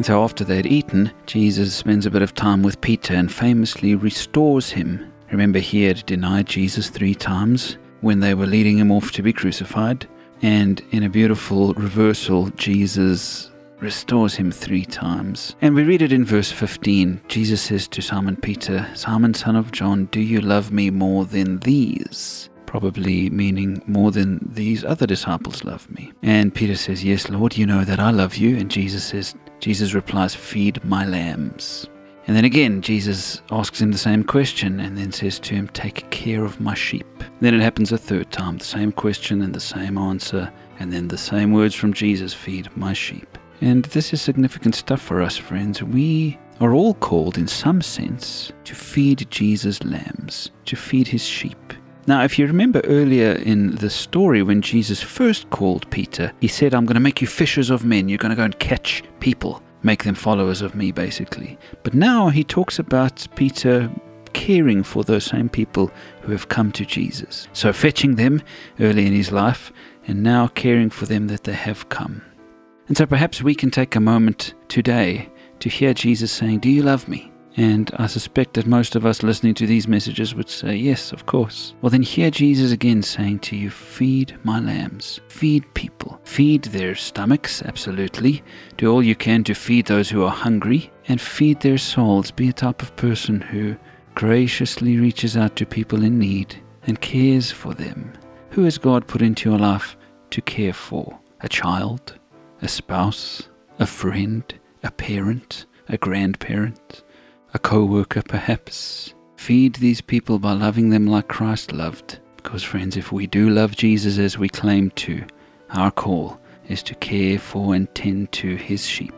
And so after they had eaten, Jesus spends a bit of time with Peter and famously restores him. Remember, he had denied Jesus three times when they were leading him off to be crucified. And in a beautiful reversal, Jesus restores him three times. And we read it in verse 15. Jesus says to Simon Peter, Simon, son of John, do you love me more than these? Probably meaning more than these other disciples love me. And Peter says, Yes, Lord, you know that I love you. And Jesus says, Jesus replies, Feed my lambs. And then again, Jesus asks him the same question and then says to him, Take care of my sheep. Then it happens a third time, the same question and the same answer, and then the same words from Jesus Feed my sheep. And this is significant stuff for us, friends. We are all called, in some sense, to feed Jesus' lambs, to feed his sheep. Now, if you remember earlier in the story when Jesus first called Peter, he said, I'm going to make you fishers of men. You're going to go and catch people make them followers of me, basically. But now he talks about Peter caring for those same people who have come to Jesus. So fetching them early in his life, and now caring for them that they have come. And so perhaps we can take a moment today to hear Jesus saying, Do you love me? And I suspect that most of us listening to these messages would say, Yes, of course. Well, then hear Jesus again saying to you, Feed my lambs. Feed people. Feed their stomachs, absolutely. Do all you can to feed those who are hungry. And feed their souls. Be a type of person who graciously reaches out to people in need and cares for them. Who has God put into your life to care for? A child? A spouse? A friend? A parent? A grandparent? A co worker perhaps. Feed these people by loving them like Christ loved. Because, friends, if we do love Jesus as we claim to, our call is to care for and tend to his sheep.